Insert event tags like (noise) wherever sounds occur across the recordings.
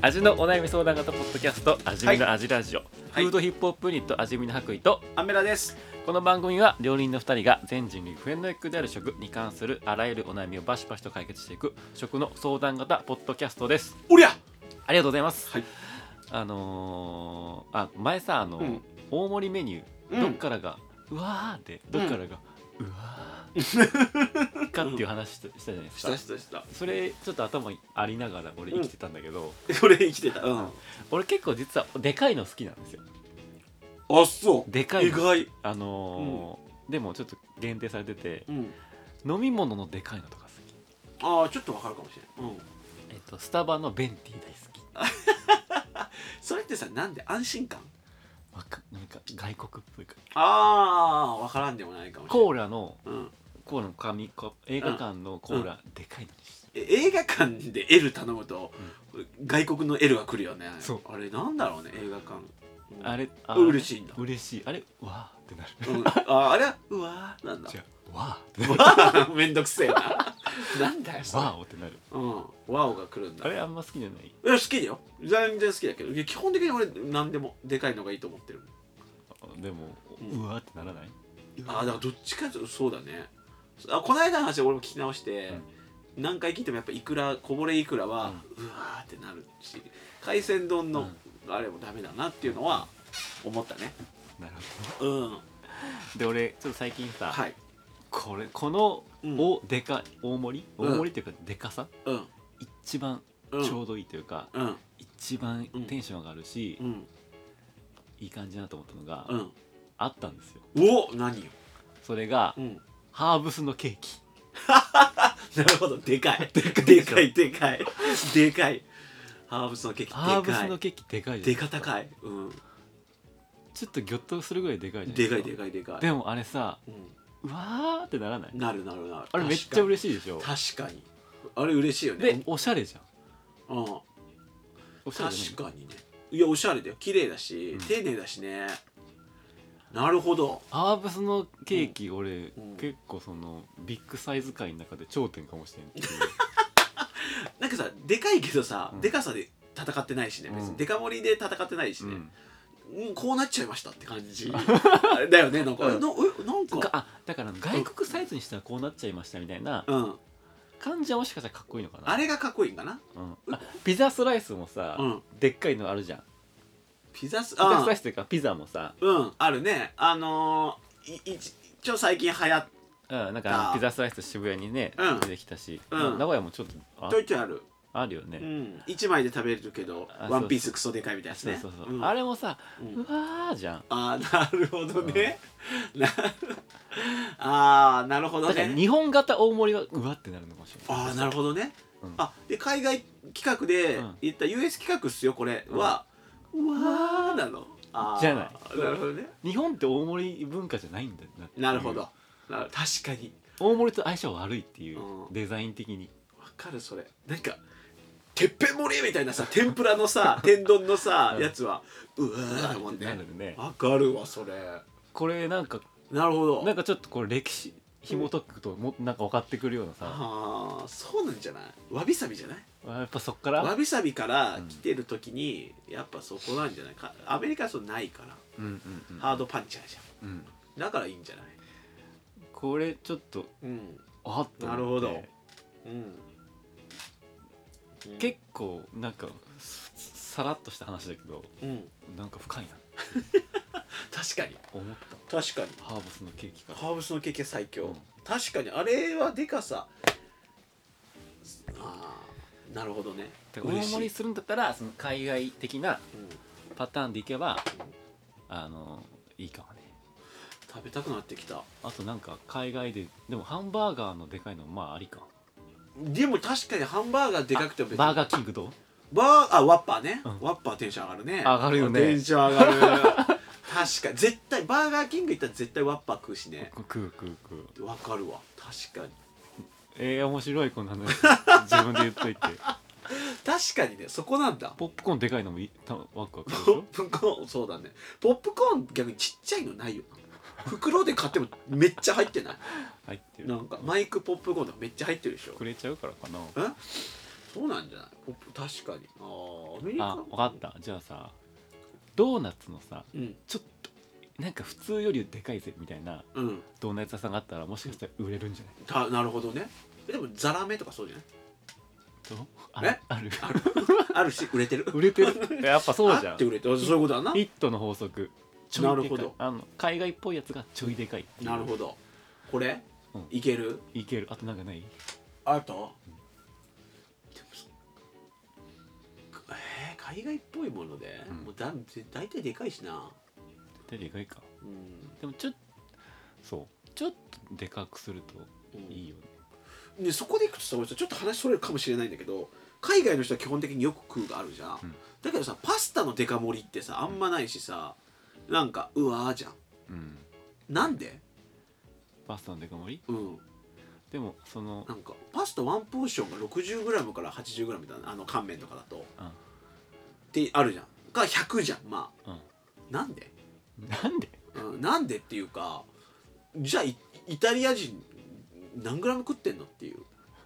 味のお悩み相談型ポッドキャスト味見の味ラジオ、はい。フードヒップホップユニット味見の白衣とアメラです。この番組は料理人の2人が全人類不変の役である食に関するあらゆるお悩みをバシバシと解決していく食の相談型ポッドキャストです。おりゃ！ありがとうございます、はい。あのー、あ前さあの、うん。大盛りメニュー、うん。どっからがうわーでどっからが、うわー (laughs) かっていう話したじゃないですしかたしたした。それちょっと頭にありながら俺生きてたんだけど、これ生きてた。うん。俺結構実はでかいの好きなんですよ。あそう。でかい意外。あのーでもちょっと限定されててうん。飲み物のでかいのとか好き。ああちょっとわかるかもしれないうん。えっとスタバのベンティー大好き。(laughs) それってさなんで安心感？わかなんか外国っぽいかああわからんでもないかもしれないコーラのうんコーラの紙コ映画館のコーラ、でかいのにして。え映画館で L 頼むと、外国の L が来るよね。そう。あれなんだろうね映画館、うん。あれあ嬉しいんだ。嬉しい。あれわーってなる。うん、ああれ？はうわーなんだ。じゃあわーってなる。めんどくせえな。(laughs) なんだよそれ。わーおってなる。うん。ワオが来るんだ。あれあんま好きじゃない？いや好きだよ。全然好きだけど。いや基本的に俺何でもでかいのがいいと思ってるでも、ううんわーってならない？ああだからどっちかというとそうだねあこの間の話俺も聞き直して、何回聞いてもやっぱいくらこぼれいくらは、うわーってなるし海鮮丼の、あれもダメだなっていうのは思ったね。なるほうん。どで俺ちょっと最近さ、はい。これこの、うん。おでかい大盛り？うん。大盛りっていうかでかさ、うん。一番うん。ちょうどいいというか、うん。一番うん。テンション上がるし、うん。いい感じだなと思ったのが、うん。あったんですよ。お何よ？それが、うんハーブスのケーキ。なるほど。でかい。でかいでかいでかい。ハーブスのケーキでかい。ハーブスのケーキでかいでんか。高い。うん。ちょっとギョッとするぐらいでかいじゃんでか。いでかいでかい。でもあれさううわーってならない？んなるなるなる。あれめっちゃ嬉しいでしょ？確かに。あれ嬉しいよね。でおしゃれじゃん。うん。確かにね。いやおしゃれだよ。綺麗だし、うん。丁寧だしねなるほど。ハーブスのケーキ、俺、うん。結構そのビッグサイズ界の中で頂点かもしれん。っていうなんかさでかいけどさ、うん。でかさで戦ってないしね別うん。にでか盛りで戦ってないしね、うん。うんこうなっちゃいましたって感じ。あれ (laughs) だよねなんか、うん。えなえなんかがあだから外国サイズにしたらこうなっちゃいましたみたいなうん。感じはもしかしたらかっこいいのかな。あれがかっこいいんかな。うん、あピザスライスもさ、うん。でっかいのあるじゃんピザスピザあスライスというかピザもさ、うんあるね。あのー、い一一応最近流行っうん、なんかピザスライス渋谷にね、うん。出てきたし、うん。まあ名古屋もちょっとあちょいちょいある、あるよね、うん、1枚で食べれるけどあワンピースクソでかいみたいなやつね。そうそうそう、ん。あれもさ、ううんわーじゃん。あー (laughs) なるほどね、なあーなるほどね。日本型大盛りはうわってなるのかもしれない。ああなるほどね、うん。あで海外企画でうん。言った US 企画っすよこれは、うわーなの？じゃない。なるほどね。日本って大盛り文化じゃないんだななるほど。な確かに。大盛りと相性悪いっていう、うん。デザイン的に。わかるそれ。なんかてっぺん盛りみたいなさ天ぷらのさ (laughs) 天丼のさ、うん。やつはうわーだもんね。るね。わかるわそれ。これなんかなるほど。なんかちょっとこれ歴史紐解くともなんか分かってくるようなさ、ああそうなんじゃない？わびさびじゃない？やっぱそっから？わびさびから来てる時にやっぱそこなんじゃない？かアメリカはそうないから。うんうんうんハードパンチャーじゃうん。んだからいいんじゃない？これちょっとうん。あっと思って。なるほど。うん。結構なんかささらっとした話だけどうん。なんか深いな確かに。思った。確かに。ハーブスのケーキか。らハーブスのケーキは最強、うん。確かに。あれはでかさ。ああなるほどね。で大嬉しい盛りするんだったらその海外的なパターンでいけばあのいいかもね。食べたくなってきた。あとなんか海外ででもハンバーガーのでかいのまあありか。でも確かにハンバーガーでかくても別に。バーガーキングどう？バーあワッパーね、うん。ワッパーテンション上がるね。上がるよね。テンション上がる確かに。絶対バーガーキング行ったら絶対ワッパー食うしね。食う食う食う。わかるわ。確かに。えー、面白いこんな話。自分で言っといて。(laughs) 確かにね。そこなんだ。ポップコーンでかいのもいたワクワクポッょプコーンそうだね。ポップコーン逆にちっちゃいのないよな。袋で買ってもめっちゃ入ってない。入ってる。なんかマイクポップコーンとかめっちゃ入ってるでしょ。くれちゃうからかな。え？そうなんじゃない？ポップ確かに。あーアメリカ？あ分かった。じゃあさドーナツのさうん。ちょっとなんか普通よりでかいぜみたいなうん。ドーナツ屋さんがあったらもしかしたら売れるんじゃない？たなるほどね。えでもザラメとかそうじゃない？あえ？るある？ある？(laughs) あるし売れてる？売れてる。やっぱそうじゃん。あって売れてる。そういうことだな。ヒットの法則。ちょいでかい。なるほど。あの海外っぽいやつがちょいでかいなるほど。これ、うん。いける？いける。あとなんかない？あと、でも海外っぽいもので、うん。もうだ大体でかいしな、ででかいか。うん。でもちょっとそう。ちょっとでかくするといいよね、でそこでいくとさ俺さちょっと話それるかもしれないんだけど海外の人は基本的によく食うがあるじゃん、うん。だけどさパスタのデカ盛りってさあんまないしさなんかうわーじゃん。うん。なんで？パスタのデカ盛り？うん。でもそのなんかパスタワンポーションが 60g から 80g みたいな。あの乾麺とかだとってあるじゃん。が100じゃんまあ。うん。なんで、うんなんで？うん、なんでっていうかじゃあイイタリア人何グラム食ってんのっていう。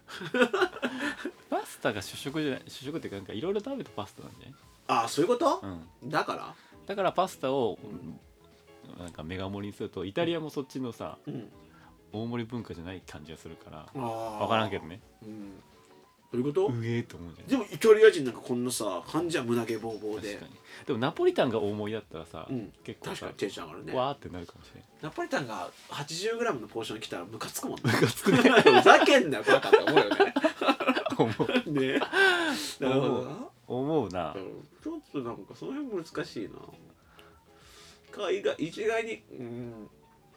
(laughs) パスタが主食じゃない主食っていうかなんかいろいろ食べたパスタなんじゃない？ああそういうこと、うん。だから？だからパスタをなんかメガ盛りにするとイタリアもそっちのさうん。大盛り文化じゃない感じがするからあ分からんけどね。うんどういうこと、うえーと思うじゃん。でもイタリア人なんかこんなさ感じは胸毛ボーボーで。確かに。でもナポリタンが大盛りだったらさ、うん。結構さ確かにテンション上がるね。わーってなるかもしれないナポリタンが 80g のポーション来たらムカつくもんね。ムカつくね。ふざけんなよバカって思うよね。(laughs) 思う。ねなるほどな。思うな。うんちょっとなんかその辺難しいな。海外一概にうん。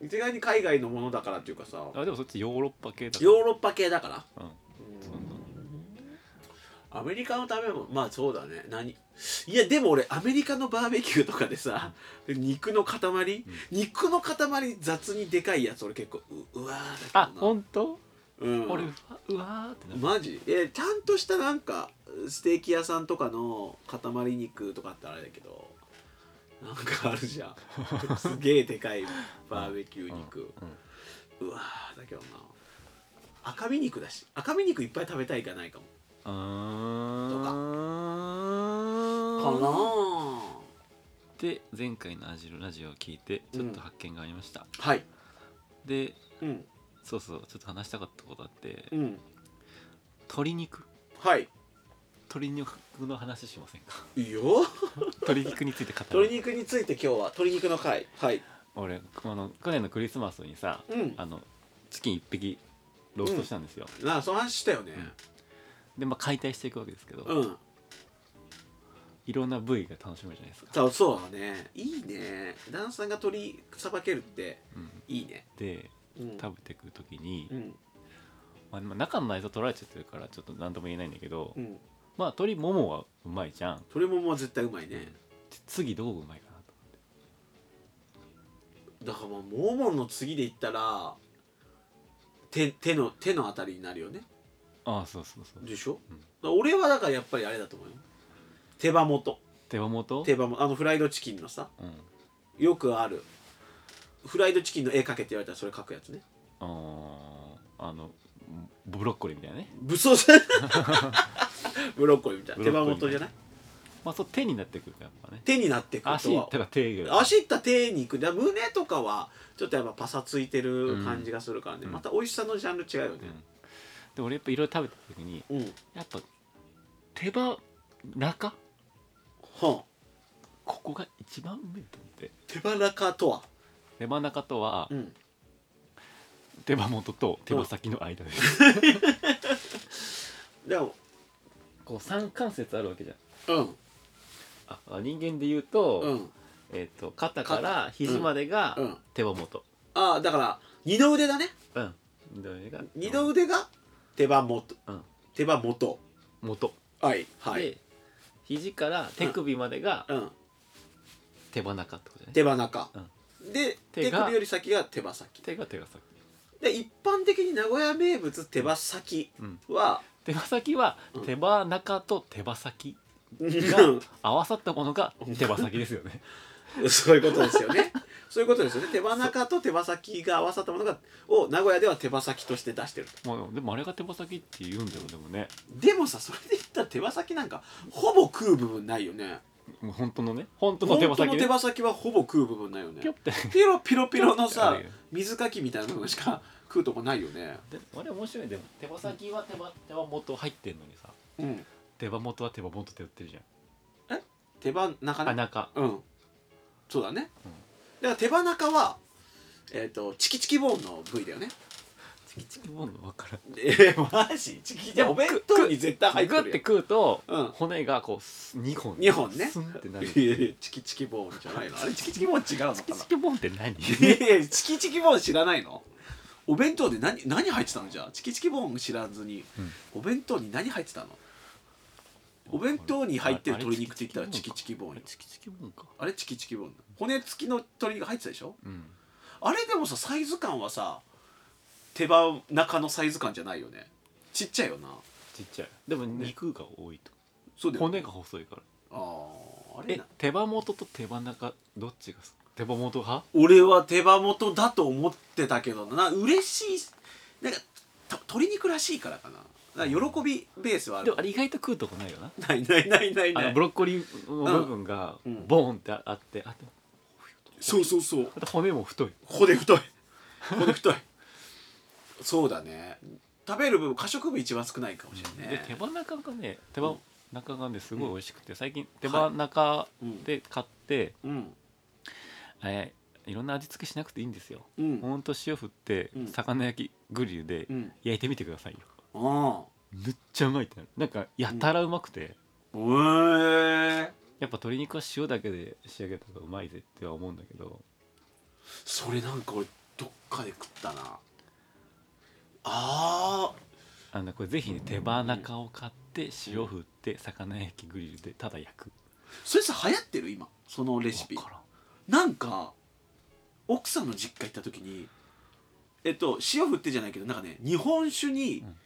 一概に海外のものだからっていうかさ。あでもそっちヨーロッパ系だから。ヨーロッパ系だから。うんアメリカの食べ物まあそうだね。何？いやでも俺アメリカのバーベキューとかでさ肉の塊、肉の塊雑にでかいやつ俺結構ううわーだけどな。あ本当？うん、俺うわーってなる。マジ？えちゃんとしたなんかステーキ屋さんとかの塊肉とかってあれだけどなんかあるじゃん。すげえでかいバーベキュー肉、(laughs) うんうわーだけどな。赤身肉だし。赤身肉いっぱい食べたいかないかもとかか。かな。で前回のアジロラジオを聞いてちょっと発見がありました、はい。でうん。そうそうちょっと話したかったことあってうん。鶏肉？はい。鶏肉の話しませんか？いいよ。鶏肉について語る鶏肉について今日は。鶏肉の回。はい。俺この去年のクリスマスにさ、うん。あのチキン1匹ローストしたんですよ、なあその話したよねでまあ解体していくわけですけど、うん、いろんな部位が楽しめるじゃないですか、そうそうだね。いいね。旦那さんが鶏さばけるってうん。いいね。でうん。食べていく時に、うん。まあ、まあ中の内臓取られちゃってるからちょっと何とも言えないんだけど、うん。まあ鶏ももはうまいじゃん。鶏ももは絶対うまいね。次どううまいかなとだからまあモーモンの次で言ったら手手の手のあたりになるよねああそうそうそう。でしょ、うん。俺はだからやっぱりあれだと思うよ。手羽元。手羽元？手羽元。あのフライドチキンのさ。うん。よくある。フライドチキンの絵描けって言われたらそれ描くやつね。あーあのブロッコリーみたいなね。武装さブロッコリーみたいな。手羽元じゃない？まあそう手になってくるやっぱね。手になってくる足とか手ぐらい足いった手肉で胸とかはちょっとやっぱパサついてる感じがするからね、うん。また美味しさのジャンル違うよね。うんで俺やっぱいろいろ食べた時にうん、やっぱ手羽中？はここが一番うめえと思って。手羽中とは？手羽中とはうん。手羽元と手羽先の間です、(laughs) でもこう三関節あるわけじゃん。うん。ああ人間で言うと、うん。えっ、と肩から肘までがうん。手羽元。ああだから二の腕だね。うん。二の腕が二の腕が手羽元、うん。手羽元。元。はいはい。で肘から手首までがうん。手羽中ってことね。手羽中、うで手首より先が手羽先。手が手が先。で一般的に名古屋名物手羽先うん。は、手羽先はうん。手羽中と手羽先うん。が合わさったものが手羽先ですよね。(laughs) そういうことですよねそういうことですよね。手羽中と手羽先が合わさったものがを名古屋では手羽先として出してると。まあでもあれが手羽先って言うんだよでもね。でもさそれで言ったら手羽先なんかほぼ食う部分ないよね。もう本当のね？本当の手羽先ね？本当の手羽先はほぼ食う部分ないよね。ピョって。ピロピロピロのあさ水かきみたいなのしか食うとこないよね。であれ面白いでも手羽先は手羽手羽元入ってんのにさうん。手羽元は手羽元って売ってるじゃん。手羽中ね？あ中。うん。そうだね、うんだから手羽中はえっ、とチキチキボーンの部位だよね。チキチキボーンの分からん。えー、マジ？チキチキお弁当に絶対入ってグッて食うと、うん。骨がこうす2本。二本ね。スンってなる。チキチキボーンじゃないの。あれチキチキボーン違うのかな？チキチキボーンって何？いやいやチキチキボーン知らないの？お弁当で何何入ってたの？じゃあチキチキボーン知らずに、うん。お弁当に何入ってたの？お弁当に入ってる鶏肉って言ったらチキチキボーンよ。チキチキボーンか。あれチキチキボーン骨付きの鶏肉入ってたでしょ？うん。あれでもさサイズ感はさ手羽中のサイズ感じゃないよね。ちっちゃいよな。ちっちゃい。でも肉が多いと。そうだよ骨が細いから。あーあれ手羽元と手羽中どっちが手羽元派？俺は手羽元だと思ってたけどな。嬉しいなんかと鶏肉らしいからかな。喜びベースはある。でもあれ意外と食うとこないよな。ないないないないない。あのブロッコリーの部分がうん。ボーンってあってあとそうそうそう。あと骨も太い。骨太い。骨太い。そうだね。食べる部分可食部一番少ないかもしれないねで手羽中がね手羽中がねすごい美味しくて最近手はい。羽中うん。で買って、うん。えーいろんな味付けしなくていいんですよ。うん。ほんと塩振ってうん。魚焼きグリルでうん。焼いてみてくださいよ。あめっちゃうまいってなる。なんかやたらうまくて、あへえやっぱ鶏肉は塩だけで仕上げた方がうまいぜっては思うんだけど。それなんか俺どっかで食ったな。ああのこれぜひね手羽中を買って塩振って魚焼きグリルでただ焼く。ーそれさ流行ってる今？そのレシピ。わからん。なんか奥さんの実家行った時にえっと塩振ってじゃないけどなんかね日本酒にうん。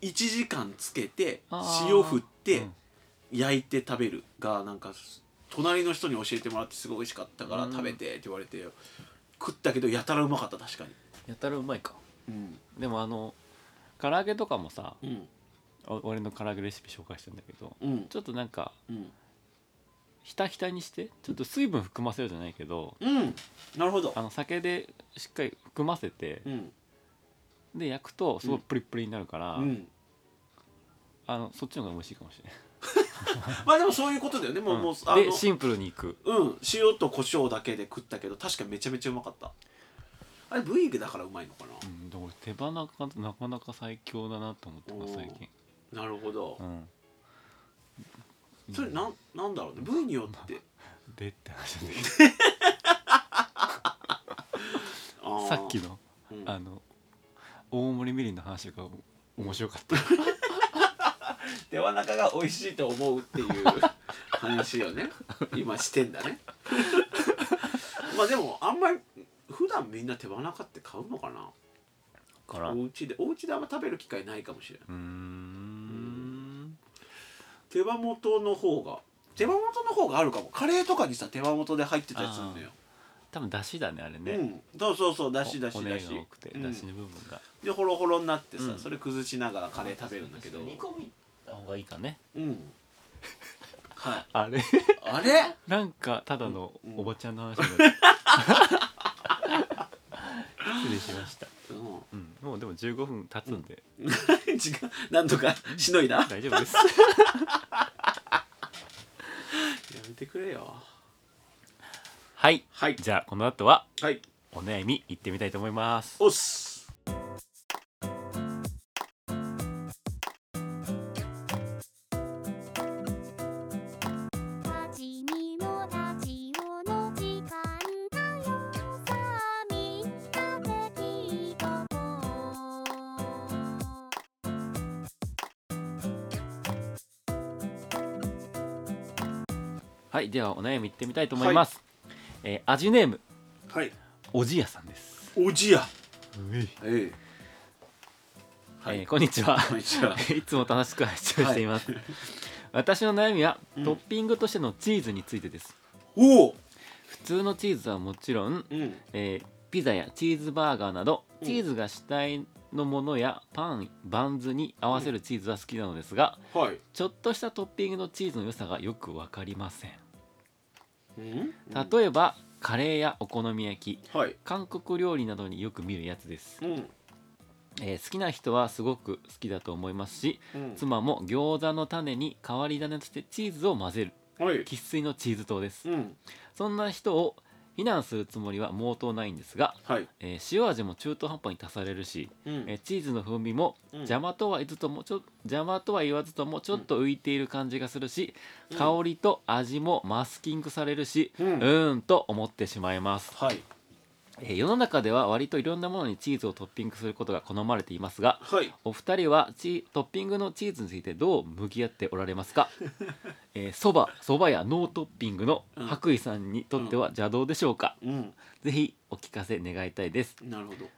1時間つけてあー。塩振ってうん焼いて食べるがなんか隣の人に教えてもらってすごい美味しかったからうん。食べてって言われて食ったけどやたらうまかった確かに。やたらうまいか。うん。でもあの唐揚げとかもさうん。お俺の唐揚げレシピ紹介したんだけどうん。ちょっとなんかうん。ひたひたにしてちょっと水分含ませるじゃないけどうん。なるほど。あの酒でしっかり含ませてうん。で焼くとすごいプリップリになるから、うん。あのそっちの方が美味しいかもしれ (laughs) まあでもそういうことだよね。もうもうあのでシンプルにいく。うん。塩と胡椒だけで食ったけど確かにめちゃめちゃうまかった。あれブイグだからうまいのかな？うん、でも俺手羽中なかなか最強だなと思ってます最近。なるほど。うん。それなんなんだろうね？部位によって。(laughs) でって話なんだあけど。(laughs) ー。さっきのうん。あの大盛りみりんの話が面白かった手羽中が美味しいと思うっていう話をね今してんだね。まあでもあんまり普段みんな手羽中って買うのかな。からうお家でお家であんま食べる機会ないかもしれない手羽元の方が手羽元の方があるかも。カレーとかにさ手羽元で入ってたりするんだよ多分だしだねあれね、うん。そうそうそうだしだし骨がだし多くてうんだしの部分が、でホロホロになってさ、うん。それ崩しながらカレー食べるんだけど。煮込みがいいかね。うん。はい。あれ？あれ？なんかただのうん。おばちゃんの話になる失礼しました、うん。うん、もうでも15分経つんで。(laughs) 時間なんとかしのいだ？や大丈夫です。(laughs) めてくれよ。はい。はい。じゃあこの後ははい。お悩み行ってみたいと思います。おっすはいではお悩みいってみたいと思います、えー味ネーム。はい。おじやさんです、おじや。えええはい。ーこんにちは。こんにちは。(laughs) いつも楽しく配信をしています、私の悩みは、うん。トッピングとしてのチーズについてです。おお。普通のチーズはもちろん、うん。えーピザやチーズバーガーなどうん。チーズが主体のものやパンバンズに合わせるチーズは好きなのですが、はい。ちょっとしたトッピングのチーズの良さがよく分かりません例えばカレーやお好み焼き。はい。韓国料理などによく見るやつです、うん。えー好きな人はすごく好きだと思いますしうん。妻も餃子の種に変わり種としてチーズを混ぜる。はい。生粋のチーズ党です。うん。そんな人を非難するつもりは毛頭ないんですが、はい。えー塩味も中途半端に足されるし、うん。えーチーズの風味もうん。邪魔とは言わずともちょ邪魔とは言わずともちょっと浮いている感じがするし、うん。香りと味もマスキングされるし、ううんーんと思ってしまいます、はいえー世の中では割といろんなものにチーズをトッピングすることが好まれていますがはい。お二人はチトッピングのチーズについてどう向き合っておられますか？(laughs) えーそばそばやノートッピングのうん白衣さんにとっては邪道でしょうか、うん。ぜひお聞かせ願いたいです。なるほど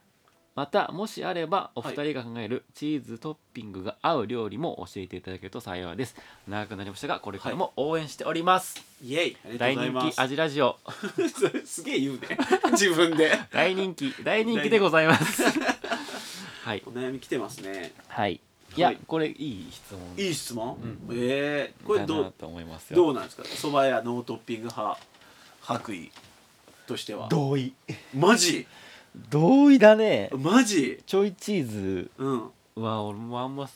またもしあればお二人が考えるチーズトッピングが合う料理も教えていただけると幸いです。長くなりましたがこれからも応援しております、イエイ。ありがと大うございます。人気味ラジオ。(laughs) すげえ言うね。(laughs) 自分で。大人気 (laughs) 大人気でございます。はい。お悩み来てますね。はい。い。や、はいこれいい質問。いい質問、うええこれどう？だなと思いますよ。どうなんですか？そば屋ノートッピング派白衣としては。同意。マジ？同意だね。マジ？ちょいチーズ。うん。は俺もあんま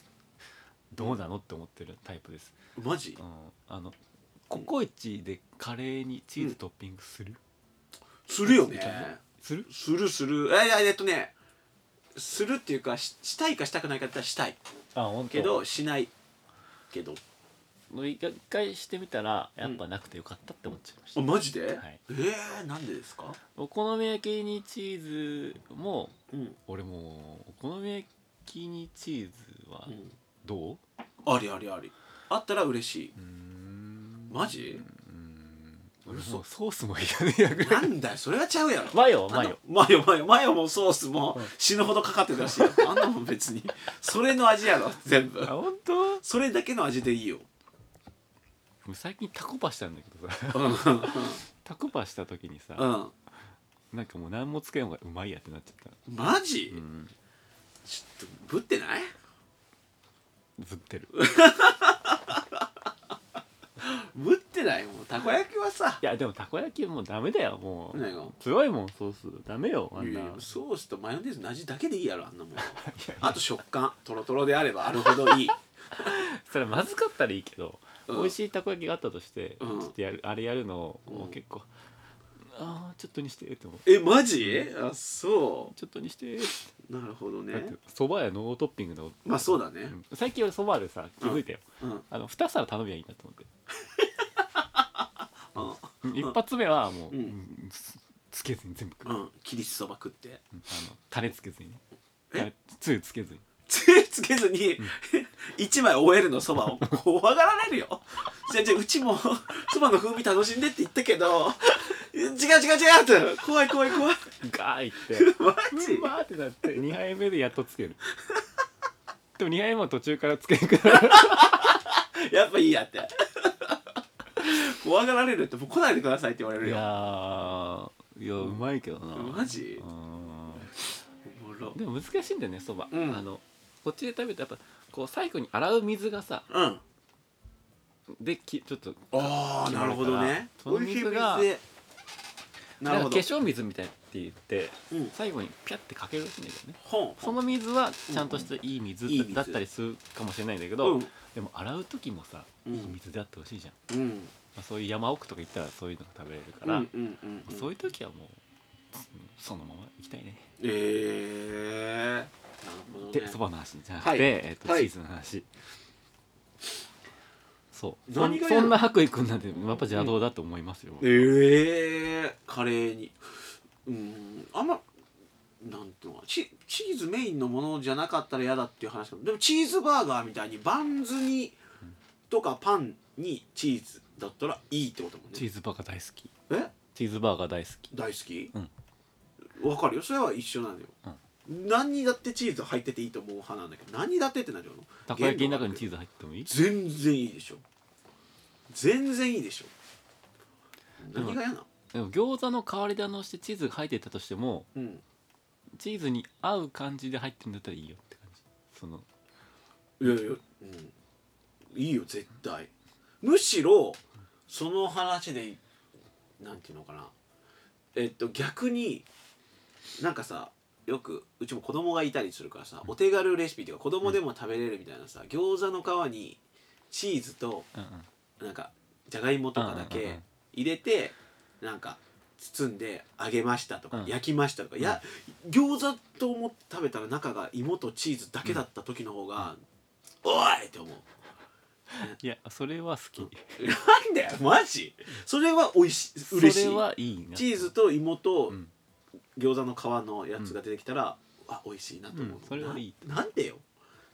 どうなのって思ってるタイプです、マジ？うん、あのココイチでカレーにチーズトッピングする、するよね。する？するする。えいやえっとねするっていうかししたいかしたくないかって言ったらしたい。あ本当けどしないけど一回してみたらやっぱなくてよかったって思っちゃいました、あマジで、はい。えー、なんでですか？お好み焼きにチーズもうん、俺もうお好み焼きにチーズはうん、どう？ありありあり。あったら嬉しい。うーん。マジ？うーん俺嘘もうソースもいらねえやなんだよ。それはちゃうやろ。マヨマヨ。マヨマヨ。マヨもソースもうん。死ぬほどかかってるらし。あんなもん別に。それの味やろ全部。あ本当？それだけの味でいいよ最近タコパしたんだけどさ。タコパした時にさ、うん。なんかもう何もつけん方がうまいやってなっちゃったマジ、うん。ちょっとぶってない？ぶってる。ぶってない？もうたこ焼きはさ。いやでもたこ焼きもうダメだよもう。強いもんソース。ダメよあんな。ソースとマヨネーズの味だけでいいやろあんなもん。(laughs) あと食感。とろとろであればあるほどいい。(laughs) それまずかったらいいけど、うん美味しいたこ焼きがあったとして、うん。ちょっとやるあれやるのうん。もう結構、ああちょっとにしてって思う。えマジ？あそちょっとにしてうなるほどね。そばやノートッピングの、まあそうだね。うん。最近俺そばでさ気づいたよ、うん。あの2皿頼みゃいいなと思って。(laughs) 一発目はもう、つつけずに全部食う、うん。そば食って。あのタレつけずにね。え？タレつゆつけずにつつけずに一枚 OL のそばを。(laughs) 怖がられるよ。じゃあじゃあうちもそばの風味楽しんでって言ったけど違う違う違うって。怖い怖い怖い。ガーいって。マジ？うわーってなって2杯目でやっとつける。でも2杯目も途中からつけるから (laughs) やっぱいいやって。怖がられるってもう来ないでくださいって言われるいやよー。いやうまいけどな。マジ？うん。おもろ。でも難しいんだよねそば、うん。あのこっちで食べるとやっぱこう最後に洗う水がさうん。できちょっとああなるほどね。その水が美味しい水で。なるほど。化粧水みたいって言ってうん。最後にピャってかけるらしいんだけどね。ほんその水はちゃんとしたいい水いい水だったりするかもしれないんだけど、うん。でも洗う時もさ、うん。いい水であってほしいじゃん、うん。まあ、そういう山奥とか行ったらそういうのが食べれるかうんら、うんうんうん。そういう時はもううんそのまま行きたいね。ええなるほどね。でそばの話じゃなくて、はい。えーとはい。チーズの話。そう。そ何がそんな白衣くんなんてやっぱ邪道だと思いますよ、ええカレーに。うん。あんまなんていうのチチーズメインのものじゃなかったら嫌だっていう話でもチーズバーガーみたいにバンズにとかパンにチーズだったらいいってこともんね。チーズバーガー大好き。え？チーズバーガー大好き。大好き？うんわかるよ。それは一緒なのよ、何にだってチーズ入ってていいと思う派なんだけど。何にだってってなるよたこ焼きの中にチーズ入っててもいい？全然いいでしょ。全然いいでしょ。何が嫌なの？でも餃子の代わりであのしてチーズが入ってたとしてもうん。チーズに合う感じで入ってるんだったらいいよって感じ。その。いやいや、うん、いいよ絶対。むしろその話でなんていうのかな。えっと逆になんかさよくうちも子供がいたりするからさお手軽レシピっていうか子供でも食べれるみたいなさ餃子の皮にチーズとうんうん。なんかじゃがいもとかだうんうんうんけ入れてなんか包んで揚げましたとか、うん。焼きましたとか、いや餃子と思って食べたら中が芋とチーズだけだった時の方が、おいって思う。いやそれは好き。(laughs) なんだよマジ？それは美味しいそ嬉しい。れはいいな。チーズと芋とうん餃子の皮のやつが出てきたら、あ美味しいなと思う、うんそれはいいななんでよ。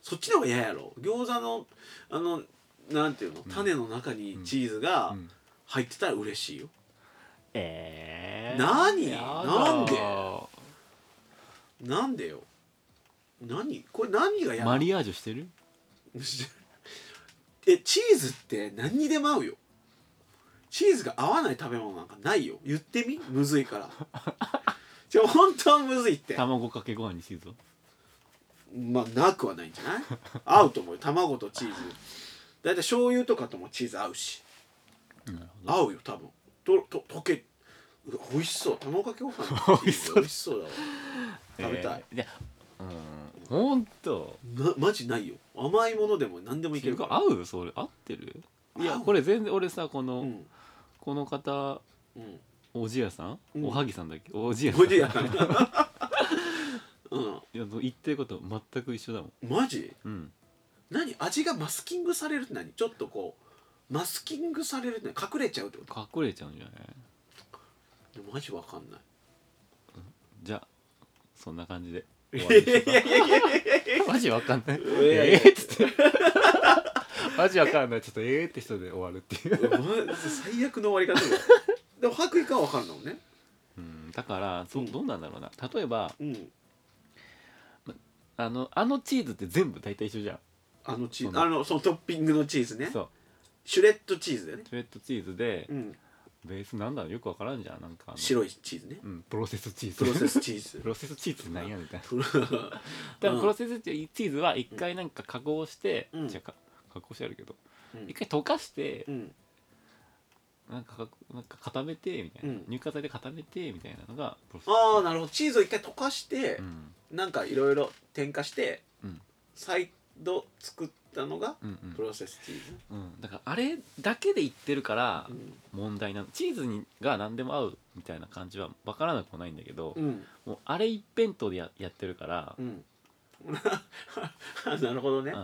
そっちの方が嫌やろ。餃子のあのなんていうの？種の中にチーズがうん。入ってたら嬉しいよ、えー、何？なんで？なんでよ。何？これ何が嫌なの？マリアージュしてる？(laughs) えチーズって何にでも合うよ。チーズが合わない食べ物なんかないよ。言ってみ？むずいから (laughs) じゃ本当はむずいって。卵かけご飯にチーズをまあなくはないんじゃない？(laughs) 合うと思うよ。卵とチーズ。だいたい醤油とかともチーズ合うし。なるほど。合うよ多分。とと溶けうわ美味しそう。卵かけご飯。(laughs) 美味しそう。美味しそうだわ。食べたい、えー、でうんほんとなマジないよ。甘いものでも何でもいけるから。合う？それ合ってる？いや合う。これ全然俺さこの、うん。この方うんおじやさん、うん。おはぎさんだっけ？おじやさん。おじやな (laughs) ういや言ってること全く一緒だもん。んマジ？うん。何？味がマスキングされるって何？ちょっとこうマスキングされるって何？隠れちゃうってこと？隠れちゃうんじゃない？マジわかんない。じゃあそんな感じで。(laughs) い終わりにしよマジわかんない？いやいやえー？(laughs) っつって。マジわかんない。ちょっとえーって人で終わるっていう、ま最悪の終わり方だよでも白衣かは分かんのね。うん、だからそうん。どうなんだろうな。例えばうん。あのあのチーズって全部大体一緒じゃん。あのチーズあのそのトッピングのチーズね。そう。シュレッドチーズだよね。シュレッドチーズでうん。ベースなんだろうよくわからんじゃん。なんかあの白いチーズね。うん、プロセスチーズ。プロセスチーズ。(laughs) プロセスチーズって何やみたいなプロでもプロセスチーズは一回なんか加工して、うん。じゃか加工してあるけどうん。一回溶かしてうんなんかかなんか固めてみたいな、うん。乳化剤で固めてみたいなのがプロセス。ああなるほど。チーズを一回溶かしてう、ん。なんかいろいろ添加して、うん。再度作ったのがうんうん。プロセスチーズ、うん、だからあれだけで言ってるからうん。問題なのチーズにが何でも合うみたいな感じは分からなくもないんだけど、うん。もうあれ一辺倒でややってるからう、ん。(laughs) なるほどね、うん。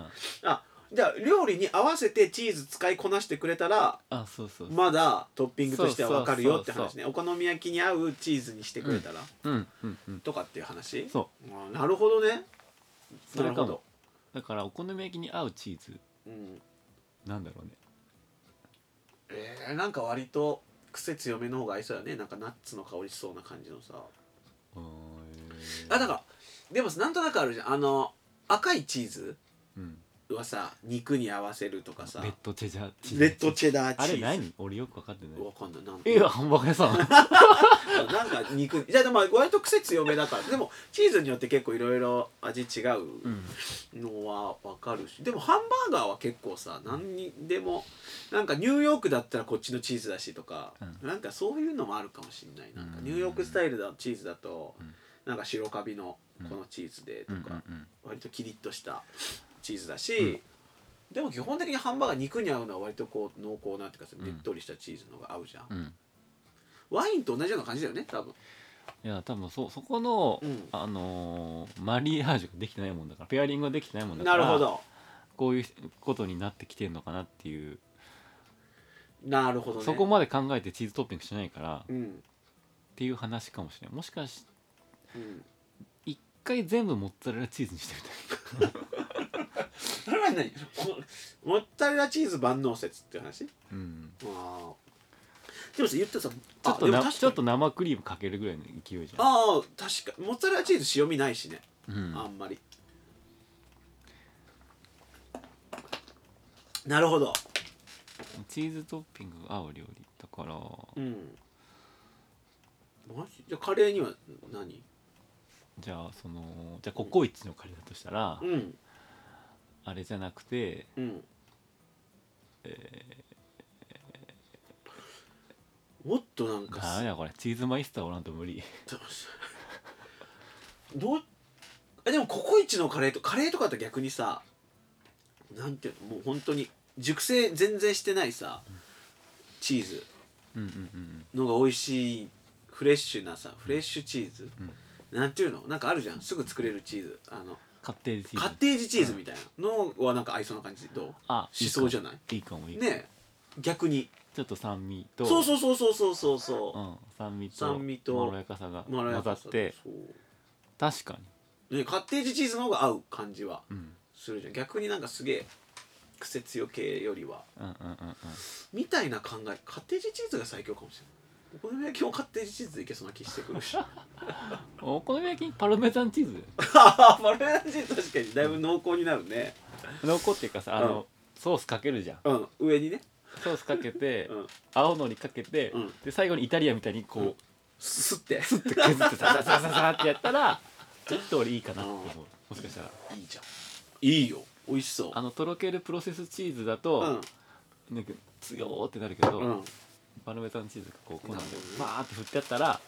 あじゃあ料理に合わせてチーズ使いこなしてくれたらあそうそうそう、まだトッピングとしては分かるよって話ね。お好み焼きに合うチーズにしてくれたら、うんうんうん。とかっていう話？そあなるほどね。それかも。なるほど、だからお好み焼きに合うチーズ。うん、なんだろうね。えー、なんか割と癖強めの方が合いそうだね。なんかナッツの香りしそうな感じのさ。うーんあだからでもなんとなくあるじゃん。あの赤いチーズうんはさ肉に合わせるとかさ。レッドチェジャーチーズ。レッドチェダーチーズ。あれ何？俺よく分かってない。わかんない。なん？いやハンバーガー屋さん。(laughs) なんか肉。じゃあでも割と癖強めだから。でもチーズによって結構いろいろ味違ううんのはわかるし。でもハンバーガーは結構さ何にでもなんかニューヨークだったらこっちのチーズだしとか、うなんかそういうのもあるかもしれない。なんかうん。ニューヨークスタイルのチーズだと、うん。なんか白カビのこのチーズでとうんうんか、うん。割とキリッとしたチーズだし、でも基本的にハンバーガー肉に合うのは割とこう濃厚なっていうかうん。ねっとりしたチーズのが合うじゃん、うん。ワインと同じような感じだよね多分。いや多分そそこの、うん。あのーマリアージュができてないもんだからペアリングができてないもんだからなるほど。こういうことになってきてるのかなっていう、なるほどね。そこまで考えてチーズトッピングしないからっうん。ていう話かもしれないもしかしうん。一回全部モッツァレラチーズにしてみたい (laughs) それは何モモッツァレラチーズ万能説っていう話？うん。あー。でもさ言ってさちょっとちょっと生クリームかけるぐらいの勢いじゃん。ああ確かに。モッツァレラチーズ塩味ないしね、うん。あんまり。なるほど。チーズトッピングが合う料理。だから。うん。マジ？じゃあカレーには何？じゃあそのじゃあココイチのカレーだとしたらうんあれじゃなくてうん。もっとなんかダメだこれチーズマイスターおらんと無理。(laughs) どうえでもココイチのカレーとカレーとかって逆にさなんていうのもう本当に熟成全然してないさチーズ。うんうんうんのが美味しいフレッシュなさフレッシュチーズ、なんていうのなんかあるじゃん。すぐ作れるチーズ。あのカッテージチーズ。カッテージチーズみたいなのはなんか合いそうな感じどうあしそうじゃない？いいかもいいかも。ねえ。逆に。ちょっと酸味と。そうそうそうそうそうそう。そううん、酸味と酸味とまろやかさがまろや混ざかさってそう。確かねカッテージチーズの方が合う感じはに、うん、するじゃん。逆になんかすげえ癖強系よりは。うんうんうんうん。みたいな考えカッテージチーズが最強かもしれないお好み焼きもカッテージチーズでいけそうな気してくるし。(laughs) お好み焼きにパルメザンチーズ？(laughs) あマルメラチーズ確かにだいぶ濃厚になるね。残っていうかさあの、ソースかけるじゃん。うん上にね。ソースかけて、うん。青のりかけて、うん。で最後にイタリアンみたいにこう、うん。すって。スッて削ってさささささってやったらちょっと俺いいかなって思う。もしかしたら。いいじゃん。いいよ。美味しそう。あのとろけるプロセスチーズだうと、ん。なんか強ーってなるけど、うんパルメザンチーズがこうこうなんでバーって振ってやったら、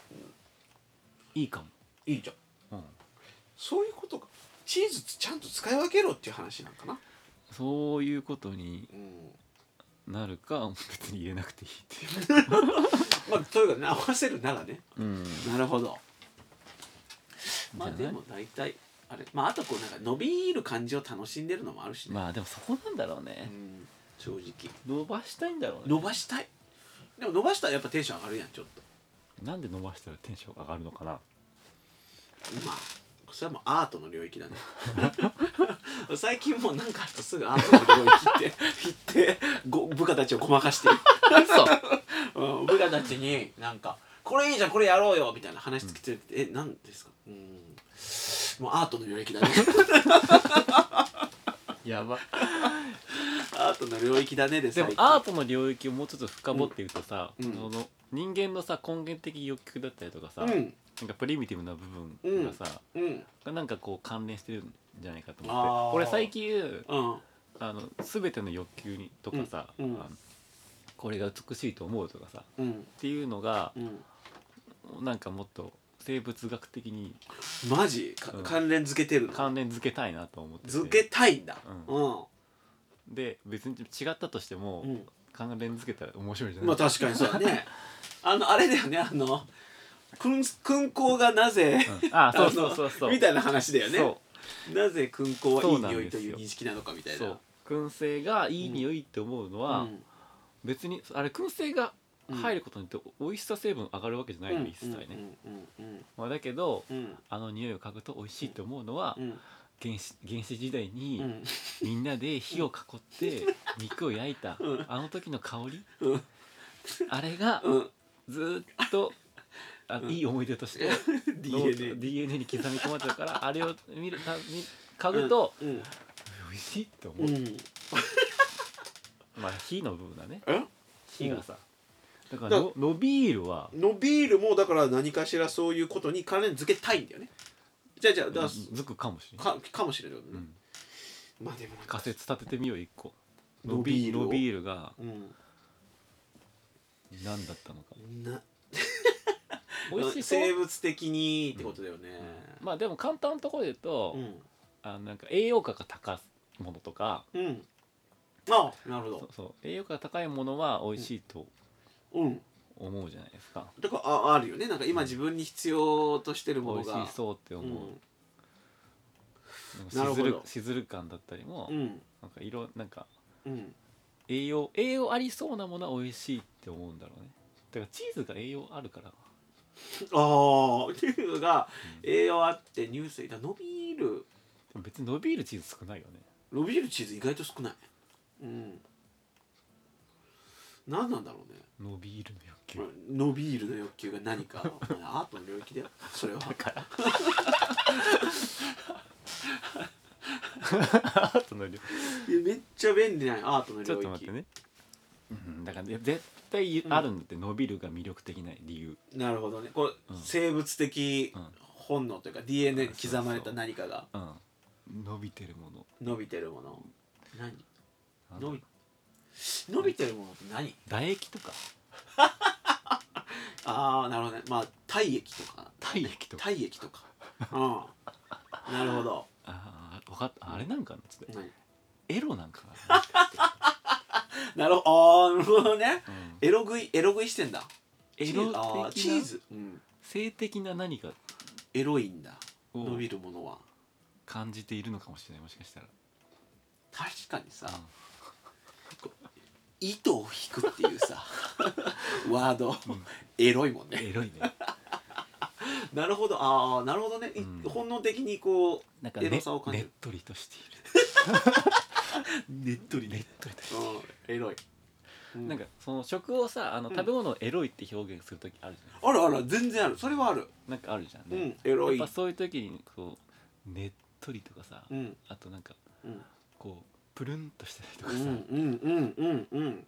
いいかも、いいじゃん。うん、そういうことか。チーズちゃんと使い分けろっていう話なんかな。そういうことにうん。なるか別に入れなくていいっていう、(laughs) まあというかね合わせるならね。うん、なるほど。まあでも大体あれ。まああとこうなんか伸びる感じを楽しんでるのもあるしね、まあでもそこなんだろううね、ん。正直。伸ばしたいんだろうね。伸ばしたいでも伸ばしたらやっぱテンション上がるやんちょっと。なんで伸ばしたらテンション上がるのかな？まあそれはもうアートの領域だね。(laughs) 最近もうなんかあるとすぐアートの領域って言ってご部下たちをごまかして。るうん、部下たちになんか「これいいじゃんこれやろうよ」みたいな話つけて「え何ですか?」うん。もうアートの領域だね。やばアートの領域だねででもアートの領域をもうちょっと深掘っていくとさ、うん。その人間のさ根源的欲求だったりとかさ、うん。なんかプリミティブな部分がさ、うん。がなんかこう関連してるんじゃないかと思って。俺最近うん。あの全ての欲求にとかさ、うん。これが美しいと思うとかさっうん。ていうのがうん。なんかもっと生物学的にマジ？関連付けてるの？関連付けたいなと思ってて。付けたいんだ。ううんで別に違ったとしても、うん。関連付けたら面白いじゃない？まあ確かにそうだね。あのあれだよねあの君君光がなぜ、うん。あそうそうそうそう。みたいな話だよね。なぜ君光はいそいう匂いという認識なのかみたいな。そう燻製がいい匂いって思うのは、うん。別にあれ燻製が入ることによって美味しさ成分上がるわけじゃないの、一切ね、だけどあの匂いを嗅ぐと美味しいと思うのは、うん原始原始時代に、うん。みんなで火を囲って肉を焼いた、うん。あの時の香り。うん。あれがうん。ずーっとあうん。いい思い出として、(laughs) DNA DNA に刻み込まれてるからあれを見るた見嗅ぐと、うん。美味しいって思う、うん。まあ火の部分だね。え？火がさ、だかだらののビールはのビールもだから何かしらそういうことに関連付けたいんだよねじゃあじゃあだからづくかもしれない、かかもしれないよね、うん、まあでも仮説立ててみよう一個。のビールを。のビールがうん。何だったのか。な (laughs) 美味しそう。(laughs) 生物的にってことだよね、まあでも簡単なところで言うと、うん。あのなんか栄養価が高いものとかうん。あなるほど。そうそう。栄養価が高いものは美味しいとうん思うじゃないですか、だからああるよね。なんか今自分に必要としてるものが。美味しそうって思う、なるほど。なんかしずるしずる感だったりも、うん。うんなんか色なんかうん。栄養栄養ありそうなものは美味しいって思うんだろうね。だからチーズが栄養あるから。ああっていうのが栄養あって乳製だ伸びる。別に伸びるチーズ少ないよね。伸びるチーズ意外と少ない。うん何なんだろうね。伸びるの欲求。伸びるの欲求が何か。アートの領域だよ。それは。アートの領いやめっちゃ便利なアートのちょっ領域と待ってね。うんだからね絶対あるんだって伸びるが魅力的な理由。なるほどね。こう、うん。生物的うん。本能というか DNA うそう刻まれた何かが。うん。伸びてるもの。伸びてるもの。何？伸び伸びてるものって何？唾液とか。(laughs) ああなるほどね。まあ体液とか。体液とか。体液とか。うん。なるほど。ああ分かったあれなんかなつって。何？エロなんかな、(laughs) なるほど。ああなるほどね。うん。エロ食いエロ食いしてんだ。エロ的な？チーズ、うん、性的な何かエロいんだ。を伸びるものは。感じているのかもしれないもしかしたら、確かにさ、こう糸を引くっていうさ (laughs) ワード、エロいもんね。エロいね。(laughs) なるほど。ああなるほどね、いうん。本能的にこうエなんかねロさを感じる。ねっとりとしてい (laughs) ねっとりる。ねっとりとしてうん。エロい、うん。なんかその食をさあのうん。食べ物をエロいって表現する時あるじあるある。全然ある。それはある。ゃんなんかあるじゃんうね、ん。エロい。やっぱそういう時にこうねっとりとかさ、うん。あとなんかうん。こうプルンとしてたりとかさ、うんうんうんうんうん。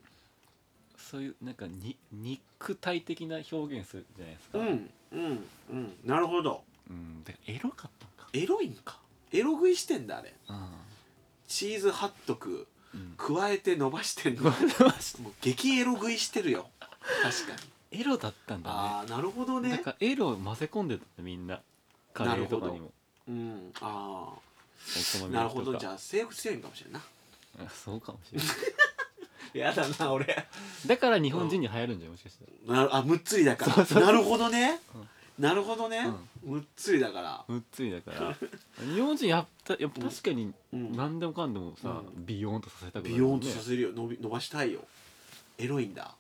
そういうなんかに肉体的な表現するじゃないですか、うんうんうん。なるほど。うん。だからエロかったのか。エロいんか。エロ食いしてんだあれ。うん。チーズハットクうん加えて伸ばしてんの。(laughs) もう激エロ食いしてるよ。確かに。エロだったんだね。ああなるほどなんねかエロを混ぜ込んでたねみんな。カレーとかにも。うん。あお好あみなるほど。じゃあセーフ強いんかもしれんな。あそうかもしれない。やだな俺。だから日本人に流行るんじゃんもしかしたらなるあむっつりだから。そうそうそう。なるほどね、なるほどね、むっつりだから。むっつりだから。日本人やったやっぱ確かにうん。何でもかんでもさ、うビヨーンとさせたくなるビヨーンとねさせるよ。伸び伸ばしたいよ。エロいんだ。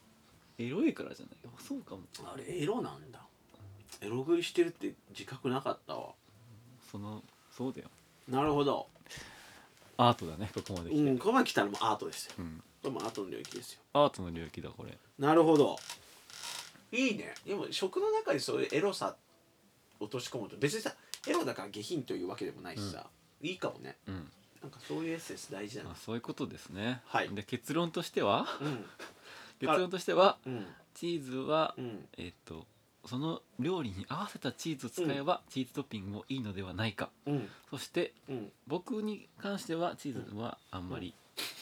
エロいからじゃない？あそうかも。あれエロなんだ。エロ食いしてるって自覚なかったわ。そのそうだよなるほど。アートだねここまで来て、うんここまで来たらもうアートですよ。うん。これもアートの領域ですよ。アートの領域だこれ。なるほど。いいね。でも食の中にそういうエロさ落とし込むと別にさエロだから下品というわけでもないしさ、いいかもね。うん。なんかそういうエッセンス大事だなまあ、そういうことですね。はい。で結論としては？うん。(laughs) 結論としてはうん。チーズは、うん。えっとその料理に合わせたチーズを使えば、チーズトッピングもいいのではないか。うん。そしてうん。僕に関してはチーズはあんまり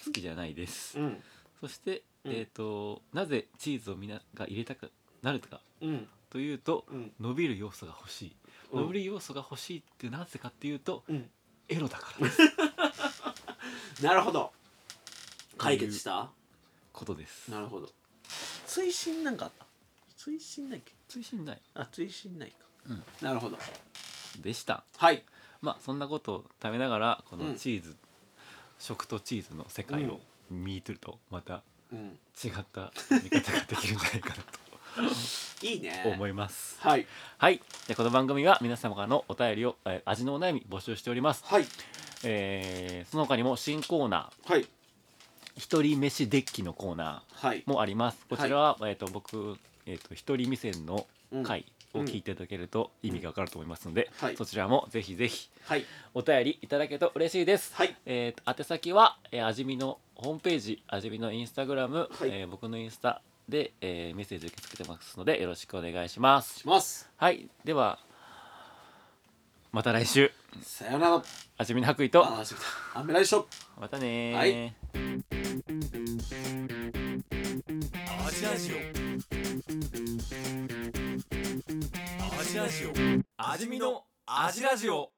好きじゃないです、うん。そして、うん。えっ、となぜチーズをみんなが入れたくなるかうんというと、うん。伸びる要素が欲しい、うん。伸びる要素が欲しいってなぜかっていうと、うん。エロだからです。(laughs) なるほど。解決した？ことです。なるほど。追伸なんかあった？追伸ないっけ？追伸ない。あ追伸ないか。うん。なるほど。でした。はい。まあそんなことを食べながらこうん。のチーズ、食とチーズの世界を見てるとまたうん。違った見方ができるんじゃないか (laughs) いいね。なと思います。はい。はい。でこの番組は皆様からのお便りを、えー味のお悩み募集しております、はい。えーその他にも新コーナー。はい。一人飯デッキのコーナはい。ーもあります。こちらは、えー、と僕、えー、と一人目線のうん。回を聞いていただけると意味がわかると思いますので、はい。そちらもぜひぜひはい。お便りいただけると嬉しいです、はい。えーと宛先は、えー、味見のホームページ味見のインスタグラム、はい。えー僕のインスタで、えーメッセージ受け付けてますのでよろしくお願いします。します。はい。ではまた来週。さよなら。味見の白衣と。あーすいませんアメライショまたねー。はい。アジアジオ味ラジオ味見の味ラジオ。